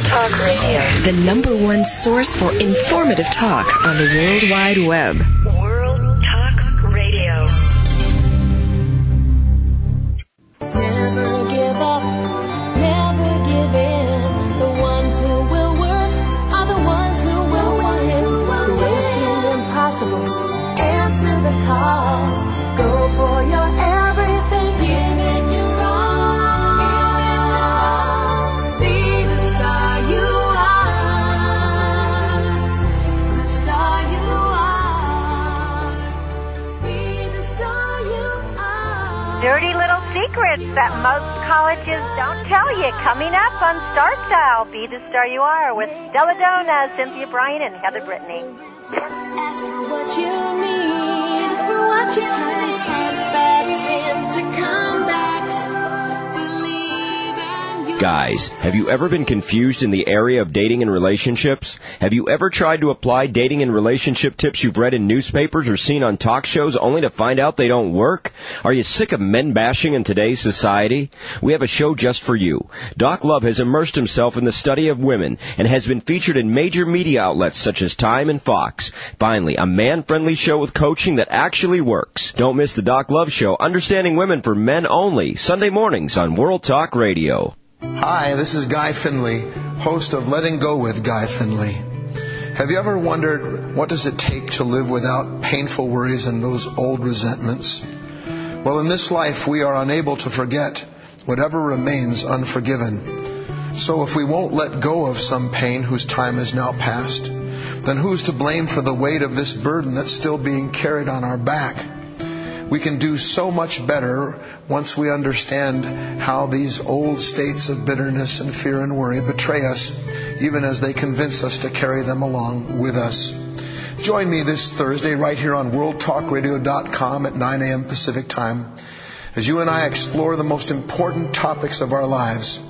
Talk Radio. The number one source for informative talk on the World Wide Web. Dirty little secrets that most colleges don't tell you. Coming up on Star Style, Be the Star You Are with Stella Dona, Cynthia Brian, and Heather Brittany. Ask for what you need. For what you turn setbacks into comebacks. Guys, have you ever been confused in the area of dating and relationships? Have you ever tried to apply dating and relationship tips you've read in newspapers or seen on talk shows only to find out they don't work? Are you sick of men bashing in today's society? We have a show just for you. Doc Love has immersed himself in the study of women and has been featured in major media outlets such as Time and Fox. Finally, a man-friendly show with coaching that actually works. Don't miss the Doc Love Show, Understanding Women for Men Only, Sunday mornings on World Talk Radio. Hi, this is Guy Finley, host of Letting Go with Guy Finley. Have you ever wondered what does it take to live without painful worries and those old resentments? Well, in this life we are unable to forget whatever remains unforgiven. So if we won't let go of some pain whose time is now past, then who's to blame for the weight of this burden that's still being carried on our back? We can do so much better once we understand how these old states of bitterness and fear and worry betray us, even as they convince us to carry them along with us. Join me this Thursday right here on WorldTalkRadio.com at 9 a.m. Pacific Time as you and I explore the most important topics of our lives.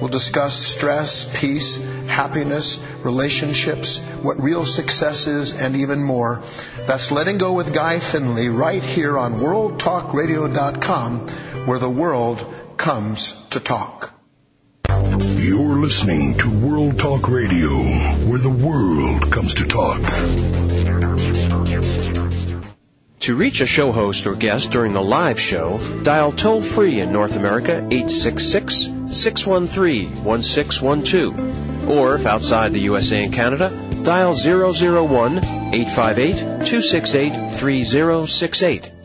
We'll discuss stress, peace, happiness, relationships, what real success is, and even more. That's Letting Go with Guy Finley right here on WorldTalkRadio.com, where the world comes to talk. You're listening to World Talk Radio, where the world comes to talk. To reach a show host or guest during the live show, dial toll free in North America 866 613 1612. Or if outside the USA and Canada, dial 001 858 268 3068.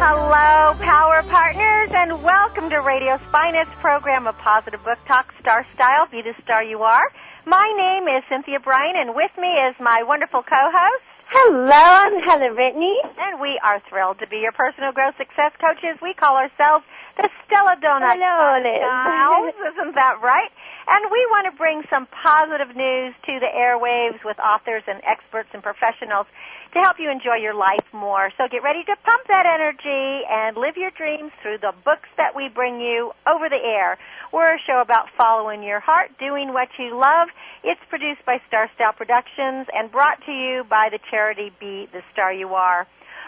Hello, Power Partners, and welcome to Radio's finest program of positive book talk, Star Style, Be the Star You Are. My name is Cynthia Brian, and with me is my wonderful co-host. Hello, I'm Heather Brittany. And we are thrilled to be your personal growth success coaches. We call ourselves the Stella Donut Hello. Styles. Isn't that right? And we want to bring some positive news to the airwaves with authors and experts and professionals to help you enjoy your life more. So get ready to pump that energy and live your dreams through the books that we bring you over the air. We're a show about following your heart, doing what you love. It's produced by Star Style Productions and brought to you by the charity Be the Star You Are.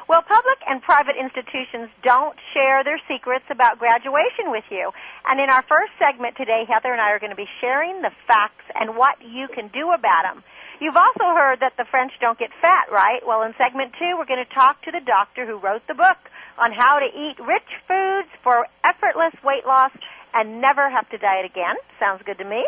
Well, public and private institutions don't share their secrets about graduation with you. And in our first segment today, Heather and I are going to be sharing the facts and what you can do about them. You've also heard that the French don't get fat, right? Well, in segment two, we're going to talk to the doctor who wrote the book on how to eat rich foods for effortless weight loss and never have to diet again. Sounds good to me.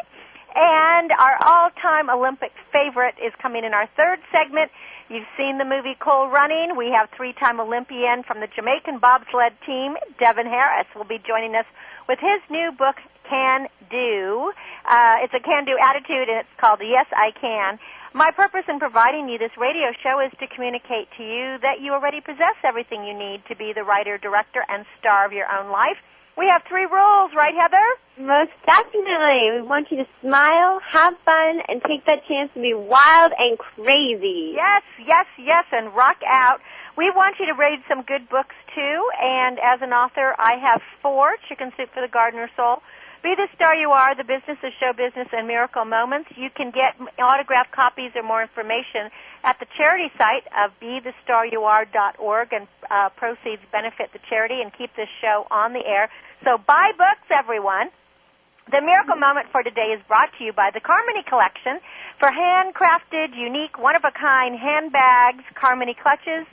And our all-time Olympic favorite is coming in our third segment. You've seen the movie Cool Running. We have three-time Olympian from the Jamaican bobsled team, Devon Harris, will be joining us with his new book, Can Do. Uh, it's a can-do attitude, and it's called Yes, I Can. My purpose in providing you this radio show is to communicate to you that you already possess everything you need to be the writer, director, and star of your own life. We have three rules, right, Heather? Most definitely. We want you to smile, have fun, and take that chance to be wild and crazy. Yes, yes, yes, and rock out. We want you to read some good books too, and as an author, I have four Chicken Soup for the Gardener Soul, Be the Star You Are, the business of show business and miracle moments. You can get autographed copies or more information at the charity site of bethestaryouare.org and uh, proceeds benefit the charity and keep this show on the air. So buy books, everyone. The miracle moment for today is brought to you by the Karmony Collection for handcrafted, unique, one-of-a-kind handbags, Karmony clutches.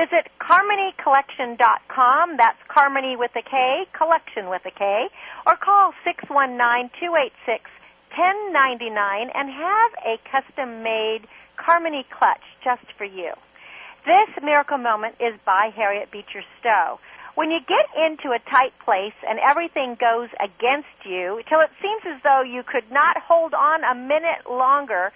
Visit carmonycollection.com. That's Karmony with a K, collection with a K, or call 619-286-1099 and have a custom-made Karmony clutch just for you. This miracle moment is by Harriet Beecher Stowe. When you get into a tight place and everything goes against you till it seems as though you could not hold on a minute longer,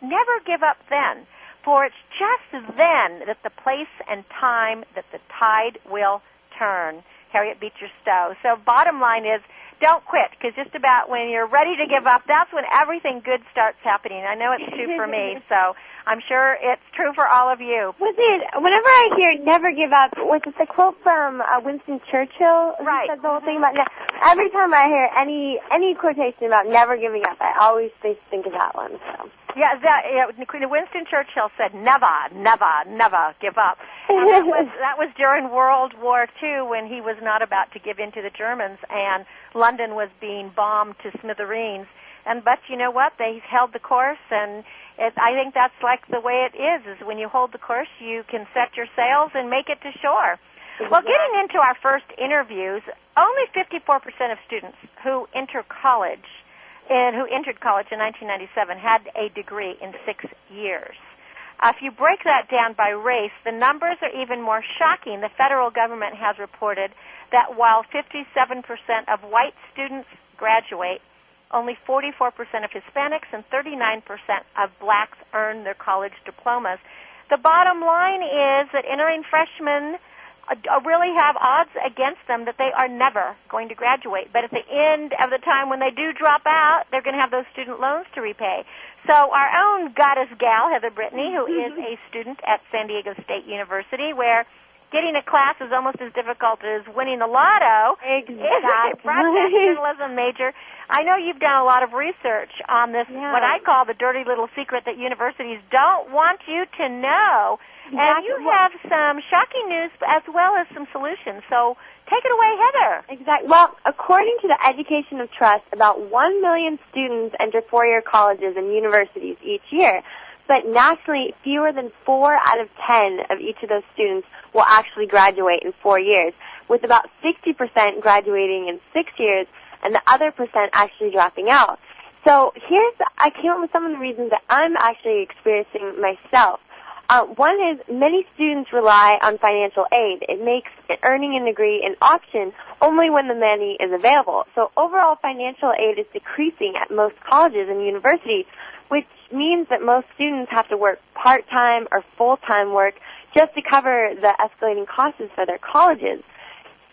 never give up then. For it's just then that the place and time that the tide will turn. Harriet Beecher Stowe. So bottom line is, don't quit, because just about when you're ready to give up, that's when everything good starts happening. I know it's true for me, so I'm sure it's true for all of you. Was it, whenever I hear never give up, was it the quote from uh, Winston Churchill? Right. said the whole thing about, ne- every time I hear any, any quotation about never giving up, I always think think of that one, so. Yeah, that yeah, Winston Churchill said, "Never, never, never give up." And that was that was during World War II when he was not about to give in to the Germans, and London was being bombed to smithereens. And but you know what? They held the course, and it, I think that's like the way it is. Is when you hold the course, you can set your sails and make it to shore. Well, getting into our first interviews, only 54% of students who enter college and who entered college in 1997 had a degree in six years. Uh, if you break that down by race, the numbers are even more shocking. The federal government has reported that while 57% of white students graduate, only 44% of Hispanics and 39% of blacks earn their college diplomas. The bottom line is that entering freshmen uh, uh, really have odds against them that they are never going to graduate. But at the end of the time when they do drop out, they're going to have those student loans to repay. So our own goddess gal, Heather Brittany, who is a student at San Diego State University, where getting a class is almost as difficult as winning the lotto, Exactly. broadcast journalism major. I know you've done a lot of research on this, Yeah. what I call the dirty little secret that universities don't want you to know. And you have some shocking news as well as some solutions. So take it away, Heather. Exactly. Well, according to the Education of Trust, about 1 million students enter four-year colleges and universities each year. But nationally, fewer than 4 out of 10 of each of those students will actually graduate in four years, with about 60% graduating in six years and the other percent actually dropping out. So here's, I came up with some of the reasons that I'm actually experiencing myself. Uh, one is many students rely on financial aid. It makes earning a degree an option only when the money is available. So overall financial aid is decreasing at most colleges and universities, which means that most students have to work part-time or full-time work just to cover the escalating costs for their colleges.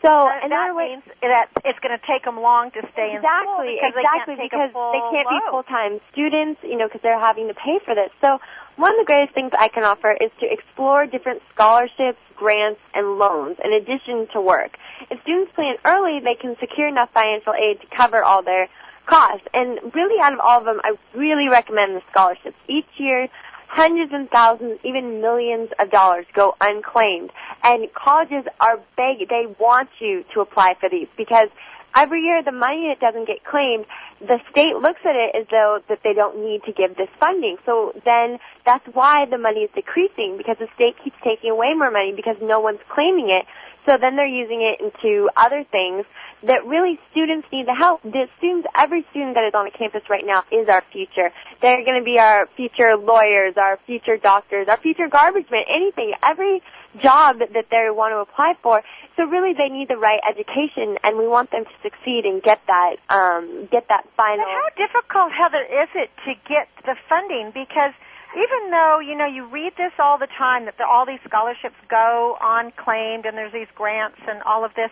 So And another that way means that it's going to take them long to stay in school exactly, because exactly, they because full they can't be full-time students, you know, because they're having to pay for this. So one of the greatest things I can offer is to explore different scholarships, grants, and loans in addition to work. If students plan early, they can secure enough financial aid to cover all their costs. And really out of all of them, I really recommend the scholarships. Each year, hundreds and thousands, even millions of dollars go unclaimed. And colleges are beg, they want you to apply for these because every year the money that doesn't get claimed, the state looks at it as though that they don't need to give this funding. So then that's why the money is decreasing because the state keeps taking away more money because no one's claiming it. So then they're using it into other things that really students need the help. The students, every student that is on a campus right now is our future. They're going to be our future lawyers, our future doctors, our future garbage men, anything. Every job that they want to apply for. So really they need the right education and we want them to succeed and get that, um, get that final. But how difficult, Heather, is it to get the funding? Because even though you know you read this all the time that the, all these scholarships go unclaimed and there's these grants and all of this,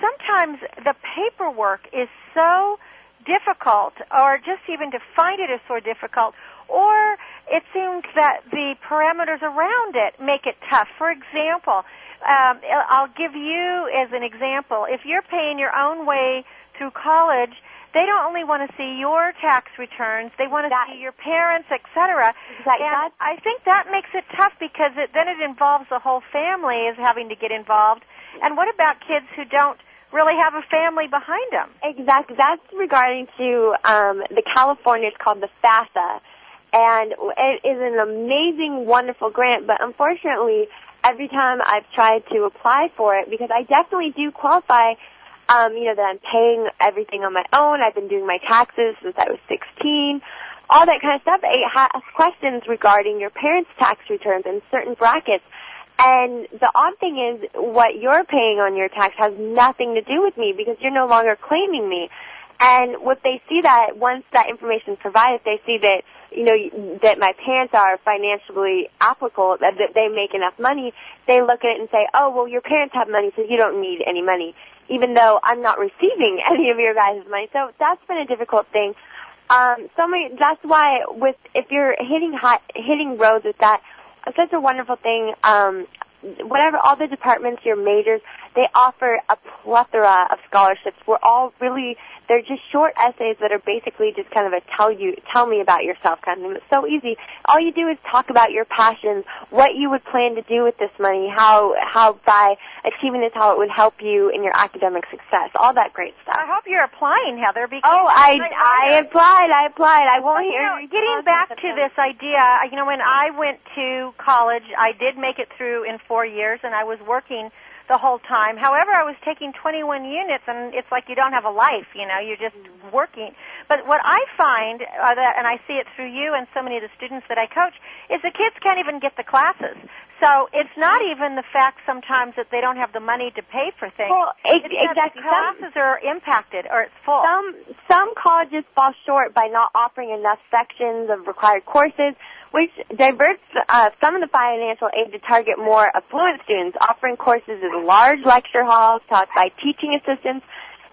sometimes the paperwork is so difficult, or just even to find it is so difficult, or it seems that the parameters around it make it tough. For example, um, I'll give you as an example. If you're paying your own way through college, they don't only want to see your tax returns, they want to see your parents, etc. Exactly. And I think that makes it tough because it, then it involves the whole family is having to get involved. And what about kids who don't really have a family behind them? Exactly. That's regarding to um, the California. It's called the FAFSA, and it is an amazing, wonderful grant. But unfortunately, every time I've tried to apply for it, because I definitely do qualify. Um, you know that I'm paying everything on my own. I've been doing my taxes since I was 16. All that kind of stuff. It has questions regarding your parents' tax returns in certain brackets. And the odd thing is, what you're paying on your tax has nothing to do with me because you're no longer claiming me. And if they see that, once that information is provided, they see that, you know, that my parents are financially applicable, that, they make enough money, they look at it and say, oh, well, your parents have money, so you don't need any money, even though I'm not receiving any of your guys' money. So that's been a difficult thing. Um, so many, that's why with, if you're hitting high, hitting roads with that, such a wonderful thing. Um, whatever, all the departments, your majors, they offer a plethora of scholarships. We're all really, they're just short essays that are basically just kind of a tell you, tell me about yourself kind of thing. It's so easy. All you do is talk about your passions, what you would plan to do with this money, how, how by achieving this, how it would help you in your academic success, all that great stuff. I hope you're applying, Heather. Because Oh, I, I applied, I applied. I won't you hear know, getting back to this idea, you know, when I went to college, I did make it through in four years, and I was working the whole time. However, I was taking 21 units, and it's like you don't have a life, you know, you're just working. But what I find, uh, that, and I see it through you and so many of the students that I coach, is the kids can't even get the classes. So it's not even the fact sometimes that they don't have the money to pay for things. Well, that exactly. The classes are impacted or it's full. Some some colleges fall short by not offering enough sections of required courses, which diverts uh, some of the financial aid to target more affluent students, offering courses in large lecture halls taught by teaching assistants,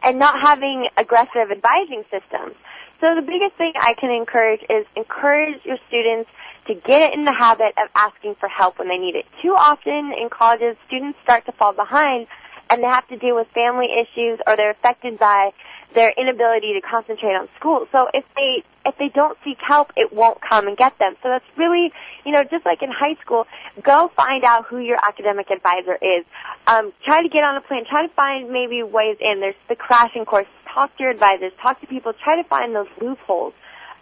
and not having aggressive advising systems. So the biggest thing I can encourage is encourage your students to get in the habit of asking for help when they need it. Too often in colleges, students start to fall behind and they have to deal with family issues or they're affected by their inability to concentrate on school. So if they if they don't seek help, it won't come and get them. So that's really, you know, just like in high school, go find out who your academic advisor is. Um, try to get on a plan. Try to find maybe ways in. There's the crashing course. Talk to your advisors. Talk to people. Try to find those loopholes.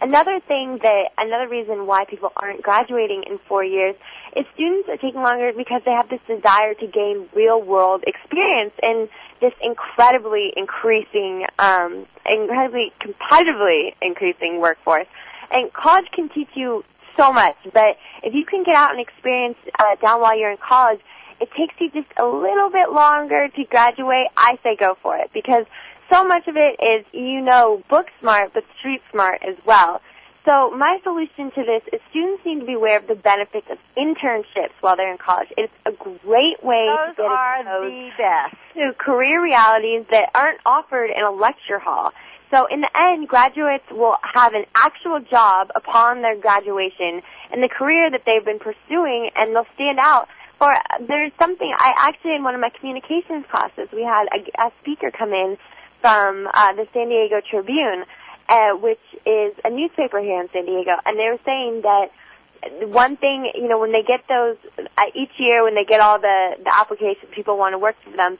Another thing that, another reason why people aren't graduating in four years is students are taking longer because they have this desire to gain real world experience in this incredibly increasing, um, incredibly competitively increasing workforce. And college can teach you so much, but if you can get out and experience uh, down while you're in college, it takes you just a little bit longer to graduate. I say go for it because so much of it is, you know, book smart, but street smart as well. So my solution to this is students need to be aware of the benefits of internships while they're in college. It's a great way Those to get are the best. to career realities that aren't offered in a lecture hall. So in the end, graduates will have an actual job upon their graduation in the career that they've been pursuing and they'll stand out. For there's something I actually in one of my communications classes we had a, a speaker come in from uh, the San Diego Tribune, uh, which is a newspaper here in San Diego, and they were saying that one thing, you know, when they get those uh, each year, when they get all the the applications, people want to work for them.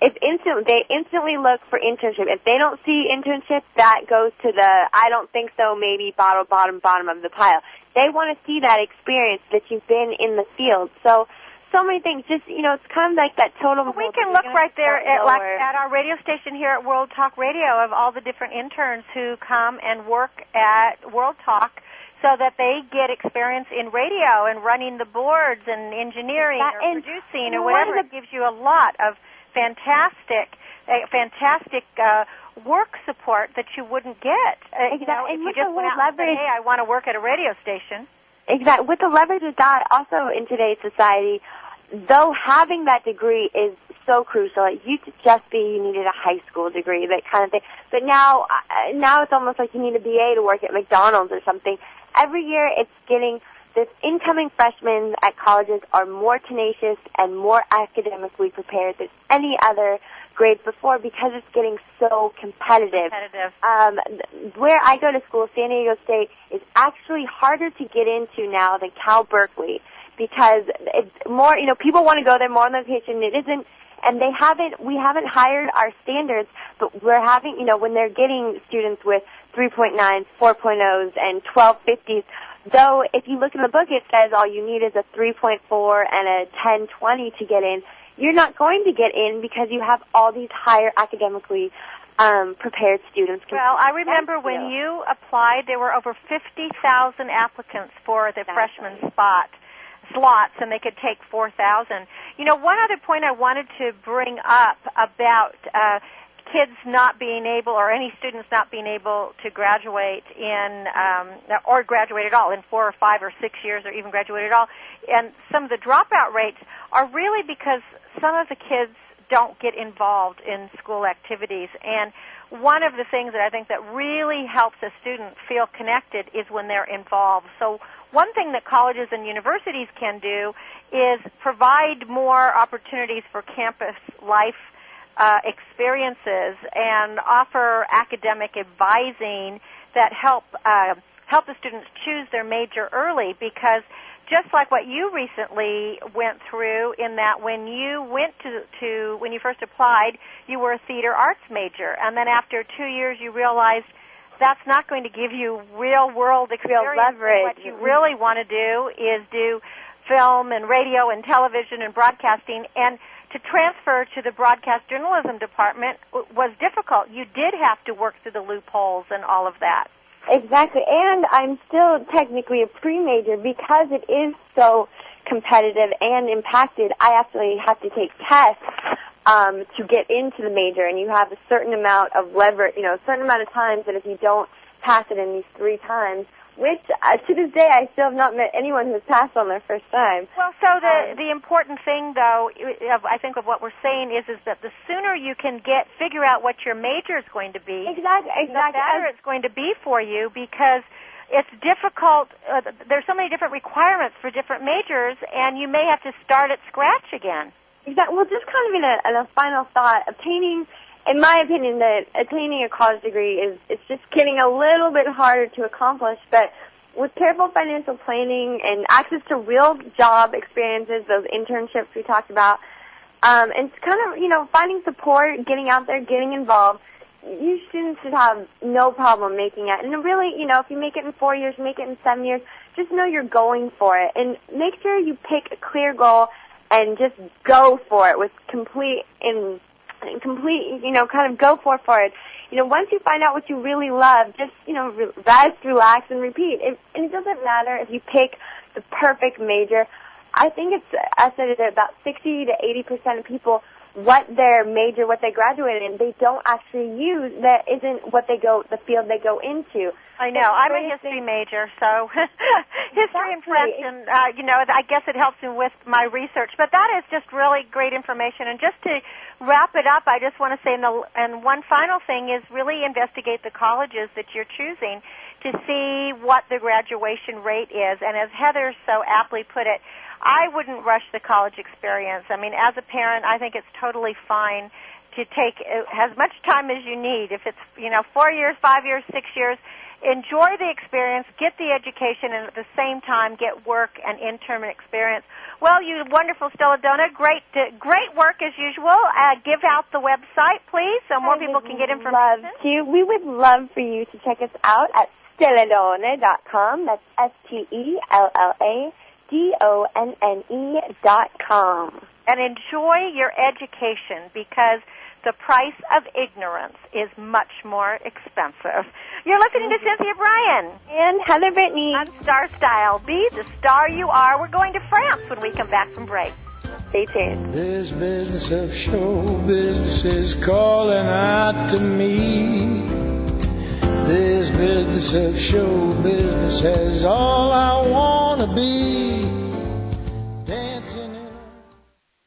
If instant, they instantly look for internship. If they don't see internship, that goes to the I don't think so, maybe bottom, bottom, bottom of the pile. They want to see that experience that you've been in the field. So so many things. Just you know, it's kind of like that total. Well, we can look right there at like at our radio station here at World Talk Radio of all the different interns who come and work at World Talk so that they get experience in radio and running the boards and engineering That- or and producing or whatever. the- It gives you a lot of fantastic, uh, fantastic uh, work support that you wouldn't get. Uh, you Exactly. know, if you just went out and said, leverage- "Hey, I want to work at a radio station." Exactly. With the leverage of that, also in today's society, though having that degree is so crucial. It used to just be you needed a high school degree, that kind of thing. But now, uh, now it's almost like you need a BA to work at McDonald's or something. Every year, it's getting this incoming freshmen at colleges are more tenacious and more academically prepared than any other grades before because it's getting so competitive. Competitive. Um, where I go to school, San Diego State, is actually harder to get into now than Cal Berkeley because it's more, you know, people want to go there more on location. It isn't, and they haven't, we haven't hired our standards, but we're having, you know, when they're getting students with 3.9s, 4.0s, and 1250s, though if you look in the book it says all you need is a 3.4 and a 1020 to get in, you're not going to get in because you have all these higher academically um, prepared students. Well, I remember when you. you applied, there were over 50,000 applicants for the freshman spot slots, and they could take 4,000. You know, one other point I wanted to bring up about uh, kids not being able, or any students not being able to graduate in, um, or graduate at all in four or five or six years, or even graduate at all, and some of the dropout rates are really because some of the kids don't get involved in school activities and one of the things that I think that really helps a student feel connected is when they're involved. So one thing that colleges and universities can do is provide more opportunities for campus life uh, experiences and offer academic advising that help uh, help the students choose their major early because just like what you recently went through in that when you went to, to when you first applied, you were a theater arts major, and then after two years you realized that's not going to give you real world experience. leverage. What you mm-hmm. really want to do is do film and radio and television and broadcasting and to transfer to the broadcast journalism department was difficult. You did have to work through the loopholes and all of that. Exactly, and I'm still technically a pre-major because it is so competitive and impacted. I actually have to take tests um, to get into the major, and you have a certain amount of lever, you know, a certain amount of times that if you don't pass it in these three times, which uh, to this day I still have not met anyone who has passed on their first time. Well, so the the important thing, though, i- of, I think of what we're saying is, is that the sooner you can get figure out what your major is going to be, Exactly, exactly. the better it's going to be for you because it's difficult. Uh, there's so many different requirements for different majors, and you may have to start at scratch again. Exactly. Well, just kind of in a, in a final thought, obtaining, in my opinion, that attaining a college degree is it's just getting a little bit harder to accomplish. But with careful financial planning and access to real job experiences, those internships we talked about, um, and kind of you know finding support, getting out there, getting involved. You students should have no problem making it. And really, you know, if you make it in four years, make it in seven years, just know you're going for it. And make sure you pick a clear goal and just go for it with complete in complete you know kind of go for for it. You know once you find out what you really love just you know re- rest relax and repeat. It, and it doesn't matter if you pick the perfect major. I think it's estimated that about 60 to 80 percent of people what their major what they graduated in. They don't actually use that isn't what they go the field they go into I know. I'm a history major, so history and French, and uh, you know, I guess it helps me with my research. But that is just really great information. And just to wrap it up, I just want to say, and, the, and one final thing is really investigate the colleges that you're choosing to see what the graduation rate is. And as Heather so aptly put it, I wouldn't rush the college experience. I mean, as a parent, I think it's totally fine to take as much time as you need. If it's, you know, four years, five years, six years, enjoy the experience, get the education, and at the same time get work and intern experience. Well, you wonderful Stella Dona, great, great work as usual. Uh, give out the website, please, so more people can get information. love to. We would love for you to check us out at stelladonne.com. That's S-T-E-L-L-A-D-O-N-N-E E dot com. And enjoy your education because the price of ignorance is much more expensive. You're listening to Cynthia Brian. And Heather Brittany. On Star Style. Be the star you are. We're going to France when we come back from break. Stay tuned. This business of show business is calling out to me. This business of show business has all I wanna be.